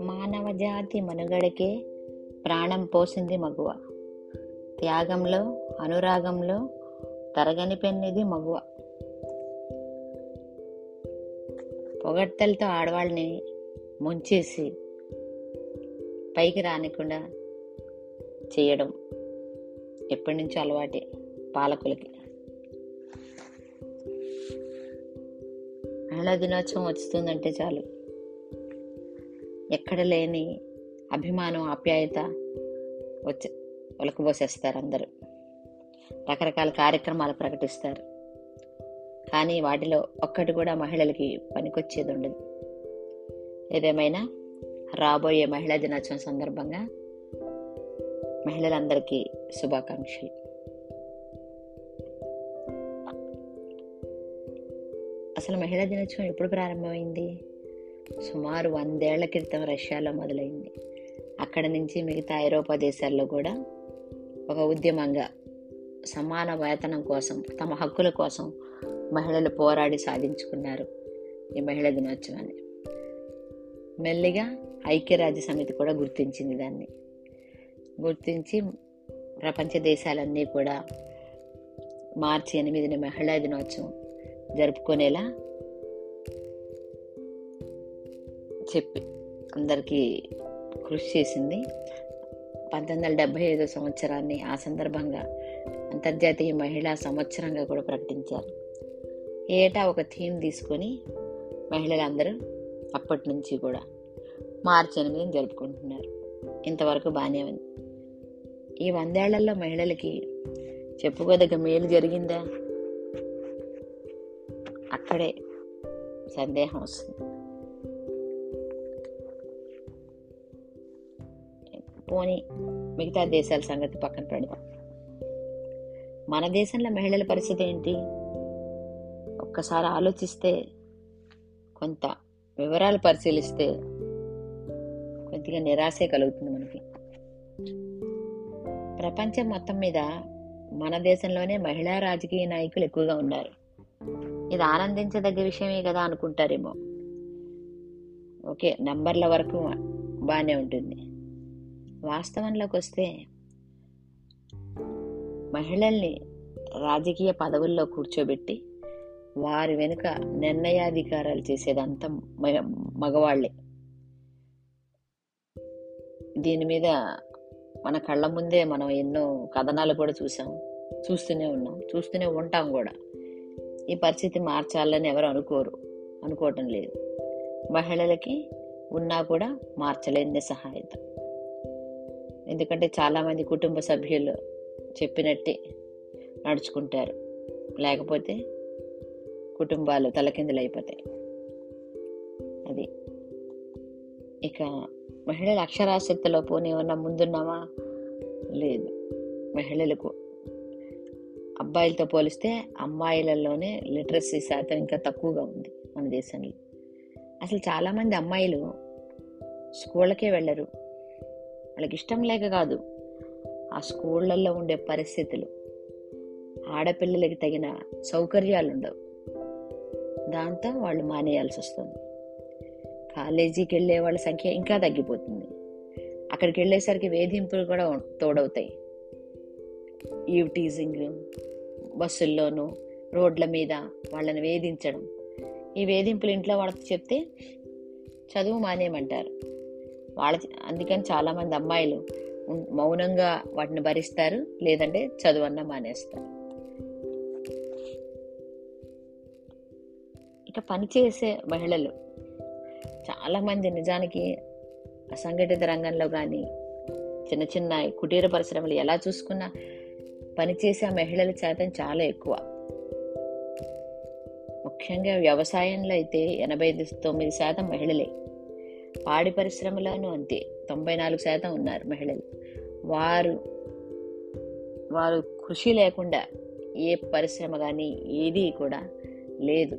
మానవ జాతి మనుగడకే ప్రాణం పోసింది మగువ. త్యాగంలో అనురాగంలో తరగని పెన్నిది మగువ. పొగడ్తలతో ఆడవాళ్ళని ముంచేసి పైకి రానికుండా చేయడం ఎప్పటి నుంచో అలవాటే పాలకులకి. మహిళా దినోత్సవం వస్తుందంటే చాలు. ఎక్కడ లేని అభిమానం ఆప్యాయత వచ్చి ఒలకబోసేస్తారు అందరూ. రకరకాల కార్యక్రమాలు ప్రకటిస్తారు. కానీ వాటిలో ఒక్కటి కూడా మహిళలకి పనికొచ్చేది ఉండదు. ఏదేమైనా రాబోయే మహిళా దినోత్సవం సందర్భంగా మహిళలందరికీ శుభాకాంక్షలు. అసలు మహిళా దినోత్సవం ఎప్పుడు ప్రారంభమైంది? సుమారు వందేళ్ళ క్రితం రష్యాలో మొదలైంది. అక్కడ నుంచి మిగతా ఐరోపా దేశాల్లో కూడా ఒక ఉద్యమంగా సమాన వేతనం కోసం తమ హక్కుల కోసం మహిళలు పోరాడి సాధించుకున్నారు ఈ మహిళా దినోత్సవాన్ని. మెల్లిగా ఐక్యరాజ్య సమితి కూడా గుర్తించింది దాన్ని. గుర్తించి ప్రపంచ దేశాలన్నీ కూడా మార్చి ఎనిమిదిని మహిళా దినోత్సవం జరుపుకునేలా చెప్పి అందరికీ కృషి చేసింది. పంతొమ్మిది వందల డెబ్బై ఐదో సంవత్సరాన్ని ఆ సందర్భంగా అంతర్జాతీయ మహిళా సంవత్సరంగా కూడా ప్రకటించారు. ఏటా ఒక థీమ్ తీసుకొని మహిళలందరూ అప్పటి నుంచి కూడా మార్చి ఎనిమిదిని జరుపుకుంటున్నారు. ఇంతవరకు బాగానే ఉంది. ఈ వందేళ్ళలో మహిళలకి చెప్పుకోదగ్గ మేలు జరిగిందా? అక్కడే సందేహం వస్తుంది. పోని మిగతా దేశాల సంగతి పక్కన పెడదాం. మన దేశంలో మహిళల పరిస్థితి ఏంటి? ఒక్కసారి ఆలోచిస్తే కొంత వివరాలు పరిశీలిస్తే కొద్దిగా నిరాశే కలుగుతుంది మనకి. ప్రపంచం మొత్తం మీద మన దేశంలోనే మహిళా రాజకీయ నాయకులు ఎక్కువగా ఉన్నారు. ఇది ఆనందించదగ్గ విషయమే కదా అనుకుంటారేమో. ఓకే నంబర్ల వరకు బాగానే ఉంటుంది. వాస్తవంలోకి వస్తే మహిళల్ని రాజకీయ పదవుల్లో కూర్చోబెట్టి వారి వెనుక నిర్ణయాధికారాలు చేసేదంతా మగవాళ్ళే దీని మీద మన కళ్ళ ముందే మనం ఎన్నో కథనాలు కూడా చూసాం. చూస్తూనే ఉన్నాం. చూస్తూనే ఉంటాం కూడా. ఈ పరిస్థితి మార్చాలని ఎవరు అనుకోరు. అనుకోవటం లేదు. మహిళలకి ఉన్నా కూడా మార్చలేని సహాయత. ఎందుకంటే చాలామంది కుటుంబ సభ్యులు చెప్పినట్టే నడుచుకుంటారు. లేకపోతే కుటుంబాలు తలకిందులు అయిపోతాయి అది. ఇక మహిళలు అక్షరాస్యతలో పోనీ ఏమన్నా ముందున్నామా? లేదు. మహిళలకు అబ్బాయిలతో పోలిస్తే అమ్మాయిలలోనే లిటరసీ శాతం ఇంకా తక్కువగా ఉంది మన దేశంలో. అసలు చాలామంది అమ్మాయిలు స్కూళ్ళకే వెళ్ళరు. వాళ్ళకి ఇష్టం లేక కాదు ఆ స్కూళ్ళల్లో ఉండే పరిస్థితులు ఆడపిల్లలకి తగిన సౌకర్యాలు ఉండవు దాంతో వాళ్ళు మానేయాల్సి వస్తుంది కాలేజీకి వెళ్ళే వాళ్ళ సంఖ్య ఇంకా తగ్గిపోతుంది. అక్కడికి వెళ్ళేసరికి వేధింపులు కూడా తోడవుతాయి. ఈవ్ టీజింగ్ బస్సుల్లోనూ రోడ్ల మీద వాళ్ళని వేధించడం. ఈ వేధింపులు ఇంట్లో వాళ్ళకి చెప్తే చదువు మానేయమంటారు. వాళ్ళ అందుకని చాలామంది అమ్మాయిలు మౌనంగా వాటిని భరిస్తారు లేదంటే చదువు అన్న మానేస్తారు. ఇక పనిచేసే మహిళలు చాలామంది నిజానికి అసంఘటిత రంగంలో కానీ చిన్న చిన్న కుటీర పరిశ్రమలు ఎలా చూసుకున్నా పనిచేసే మహిళల శాతం చాలా ఎక్కువ. ముఖ్యంగా వ్యవసాయంలో అయితే ఎనభై తొమ్మిది శాతం మహిళలే. పాడి పరిశ్రమలోనూ అంతే తొంభై నాలుగు శాతం ఉన్నారు మహిళలు. వారు వారు కృషి లేకుండా ఏ పరిశ్రమ కానీ ఏది కూడా లేదు.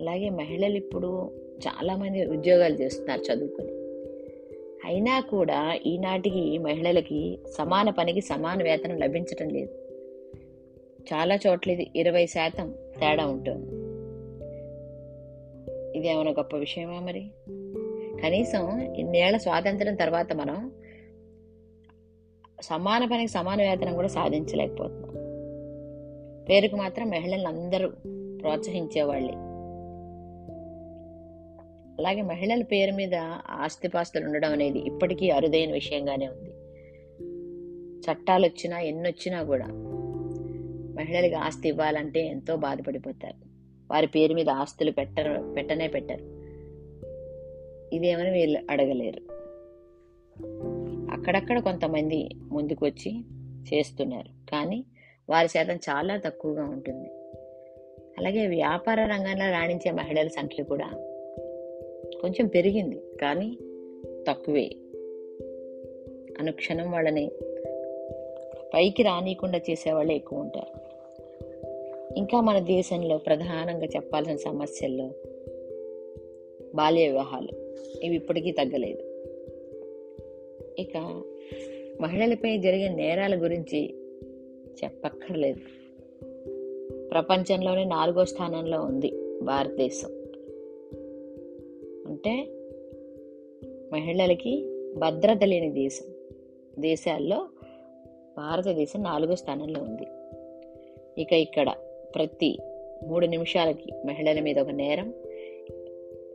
అలాగే మహిళలు ఇప్పుడు చాలామంది ఉద్యోగాలు చేస్తున్నారు చదువుకొని. అయినా కూడా ఈనాటికి మహిళలకి సమాన పనికి సమాన వేతనం లభించటం లేదు. చాలా చోట్ల ఇది ఇరవై శాతం తేడా ఉంటుంది. ఇది ఏమైనా గొప్ప విషయమా మరి? కనీసం ఇన్నేళ్ళ స్వాతంత్రం తర్వాత మనం సమాన పనికి సమాన వేతనం కూడా సాధించలేకపోతున్నాం. పేరుకు మాత్రం మహిళలను అందరూ ప్రోత్సహించేవాళ్ళే. అలాగే మహిళల పేరు మీద ఆస్తిపాస్తులు ఉండడం అనేది ఇప్పటికీ అరుదైన విషయంగానే ఉంది. చట్టాలు వచ్చినా ఎన్నొచ్చినా కూడా మహిళలకు ఆస్తి ఇవ్వాలంటే ఎంతో బాధపడిపోతారు. వారి పేరు మీద ఆస్తులు పెట్టరు పెట్టనే పెట్టరు. ఇదేమని వీళ్ళు అడగలేరు. అక్కడక్కడ కొంతమంది ముందుకు వచ్చి చేస్తున్నారు. కానీ వారి శాతం చాలా తక్కువగా ఉంటుంది. అలాగే వ్యాపార రంగంలో రాణించే మహిళల సంఖ్య కూడా కొంచెం పెరిగింది కానీ తక్కువే. అనుక్షణం వాళ్ళని పైకి రానియకుండా చేసేవాళ్ళే ఎక్కువ ఉంటారు ఇంకా మన దేశంలో ప్రధానంగా చెప్పాల్సిన సమస్యల్లో బాల్య వివాహాలు ఇవి ఇప్పటికీ తగ్గలేదు. ఇక మహిళలపై జరిగే నేరాల గురించి చెప్పక్కర్లేదు. ప్రపంచంలోనే నాలుగో స్థానంలో ఉంది భారతదేశం. అంటే మహిళలకి భద్రత లేని దేశం. దేశాల్లో భారతదేశం నాలుగో స్థానంలో ఉంది. ఇక ఇక్కడ ప్రతి మూడు నిమిషాలకి మహిళల మీద ఒక నేరం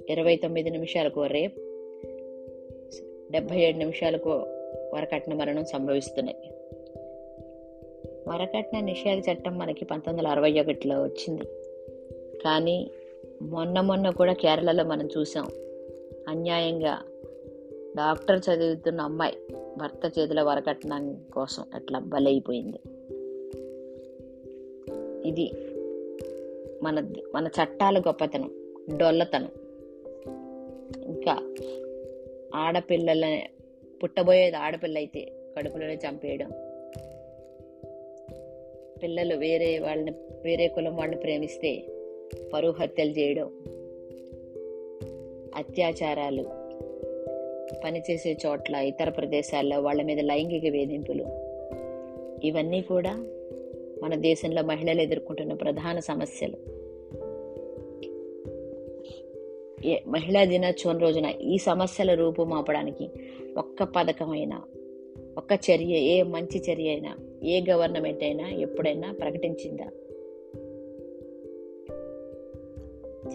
ఇరవై తొమ్మిది నిమిషాలకు రేప్ డెబ్బై ఏడు నిమిషాలకు వరకట్న మరణం సంభవిస్తున్నాయి. వరకట్న నిషేధ చట్టం మనకి పంతొమ్మిది వందల అరవై ఒకటిలో వచ్చింది. కానీ మొన్న మొన్న కూడా కేరళలో మనం చూసాం. అన్యాయంగా. డాక్టర్ చదువుతున్న అమ్మాయి భర్త చేతుల వరకట్నం కోసం అట్లా బలైపోయింది ఇది మన మన చట్టాల గొప్పతనం డొల్లతనం. ఇంకా ఆడపిల్లల పుట్టబోయేది ఆడపిల్ల అయితే కడుపులోనే చంపేయడం. పిల్లలు వేరే వాళ్ళని వేరే కులం వాళ్ళని ప్రేమిస్తే పరువు హత్యలు చేయడం. అత్యాచారాలు పనిచేసే చోట్ల ఇతర ప్రదేశాల్లో వాళ్ళ మీద లైంగిక వేధింపులు. ఇవన్నీ కూడా మన దేశంలో మహిళలు ఎదుర్కొంటున్న ప్రధాన సమస్యలు. ఏ- మహిళా దినోత్సవం రోజున ఈ సమస్యల రూపుమాపడానికి ఒక్క పథకమైన ఒక్క చర్య ఏ మంచి చర్య అయినా ఏ గవర్నమెంట్ అయినా ఎప్పుడైనా ప్రకటించిందా?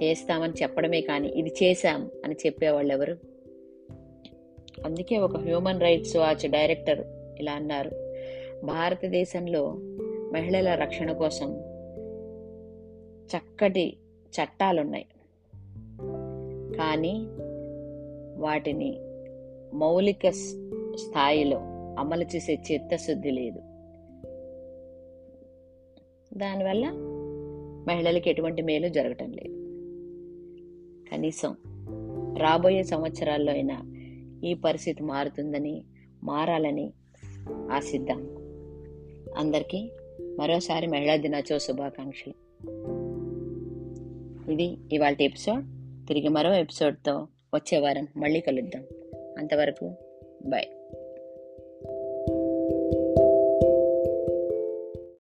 చేస్తామని చెప్పడమే కానీ ఇది చేశాం అని చెప్పేవాళ్ళు ఎవరు అందుకే ఒక హ్యూమన్ రైట్స్ వాచ్ డైరెక్టర్ ఇలా అన్నారు. భారతదేశంలో మహిళల రక్షణ కోసం చక్కటి చట్టాలున్నాయి. కానీ వాటిని మౌలిక స్థాయిలో అమలు చేసే చిత్తశుద్ధి లేదు. దానివల్ల మహిళలకు ఎటువంటి మేలు జరగటం లేదు. కనీసం రాబోయే సంవత్సరాల్లో అయినా ఈ పరిస్థితి మారుతుందని మారాలని ఆశిద్దాం. అందరికీ మరోసారి మహిళా దినోత్సవ శుభాకాంక్షలు. ఇది ఇవాళ ఎపిసోడ్. తిరిగి మరో ఎపిసోడ్తో వచ్చే వారం మళ్ళీ కలుద్దాం. అంతవరకు బాయ్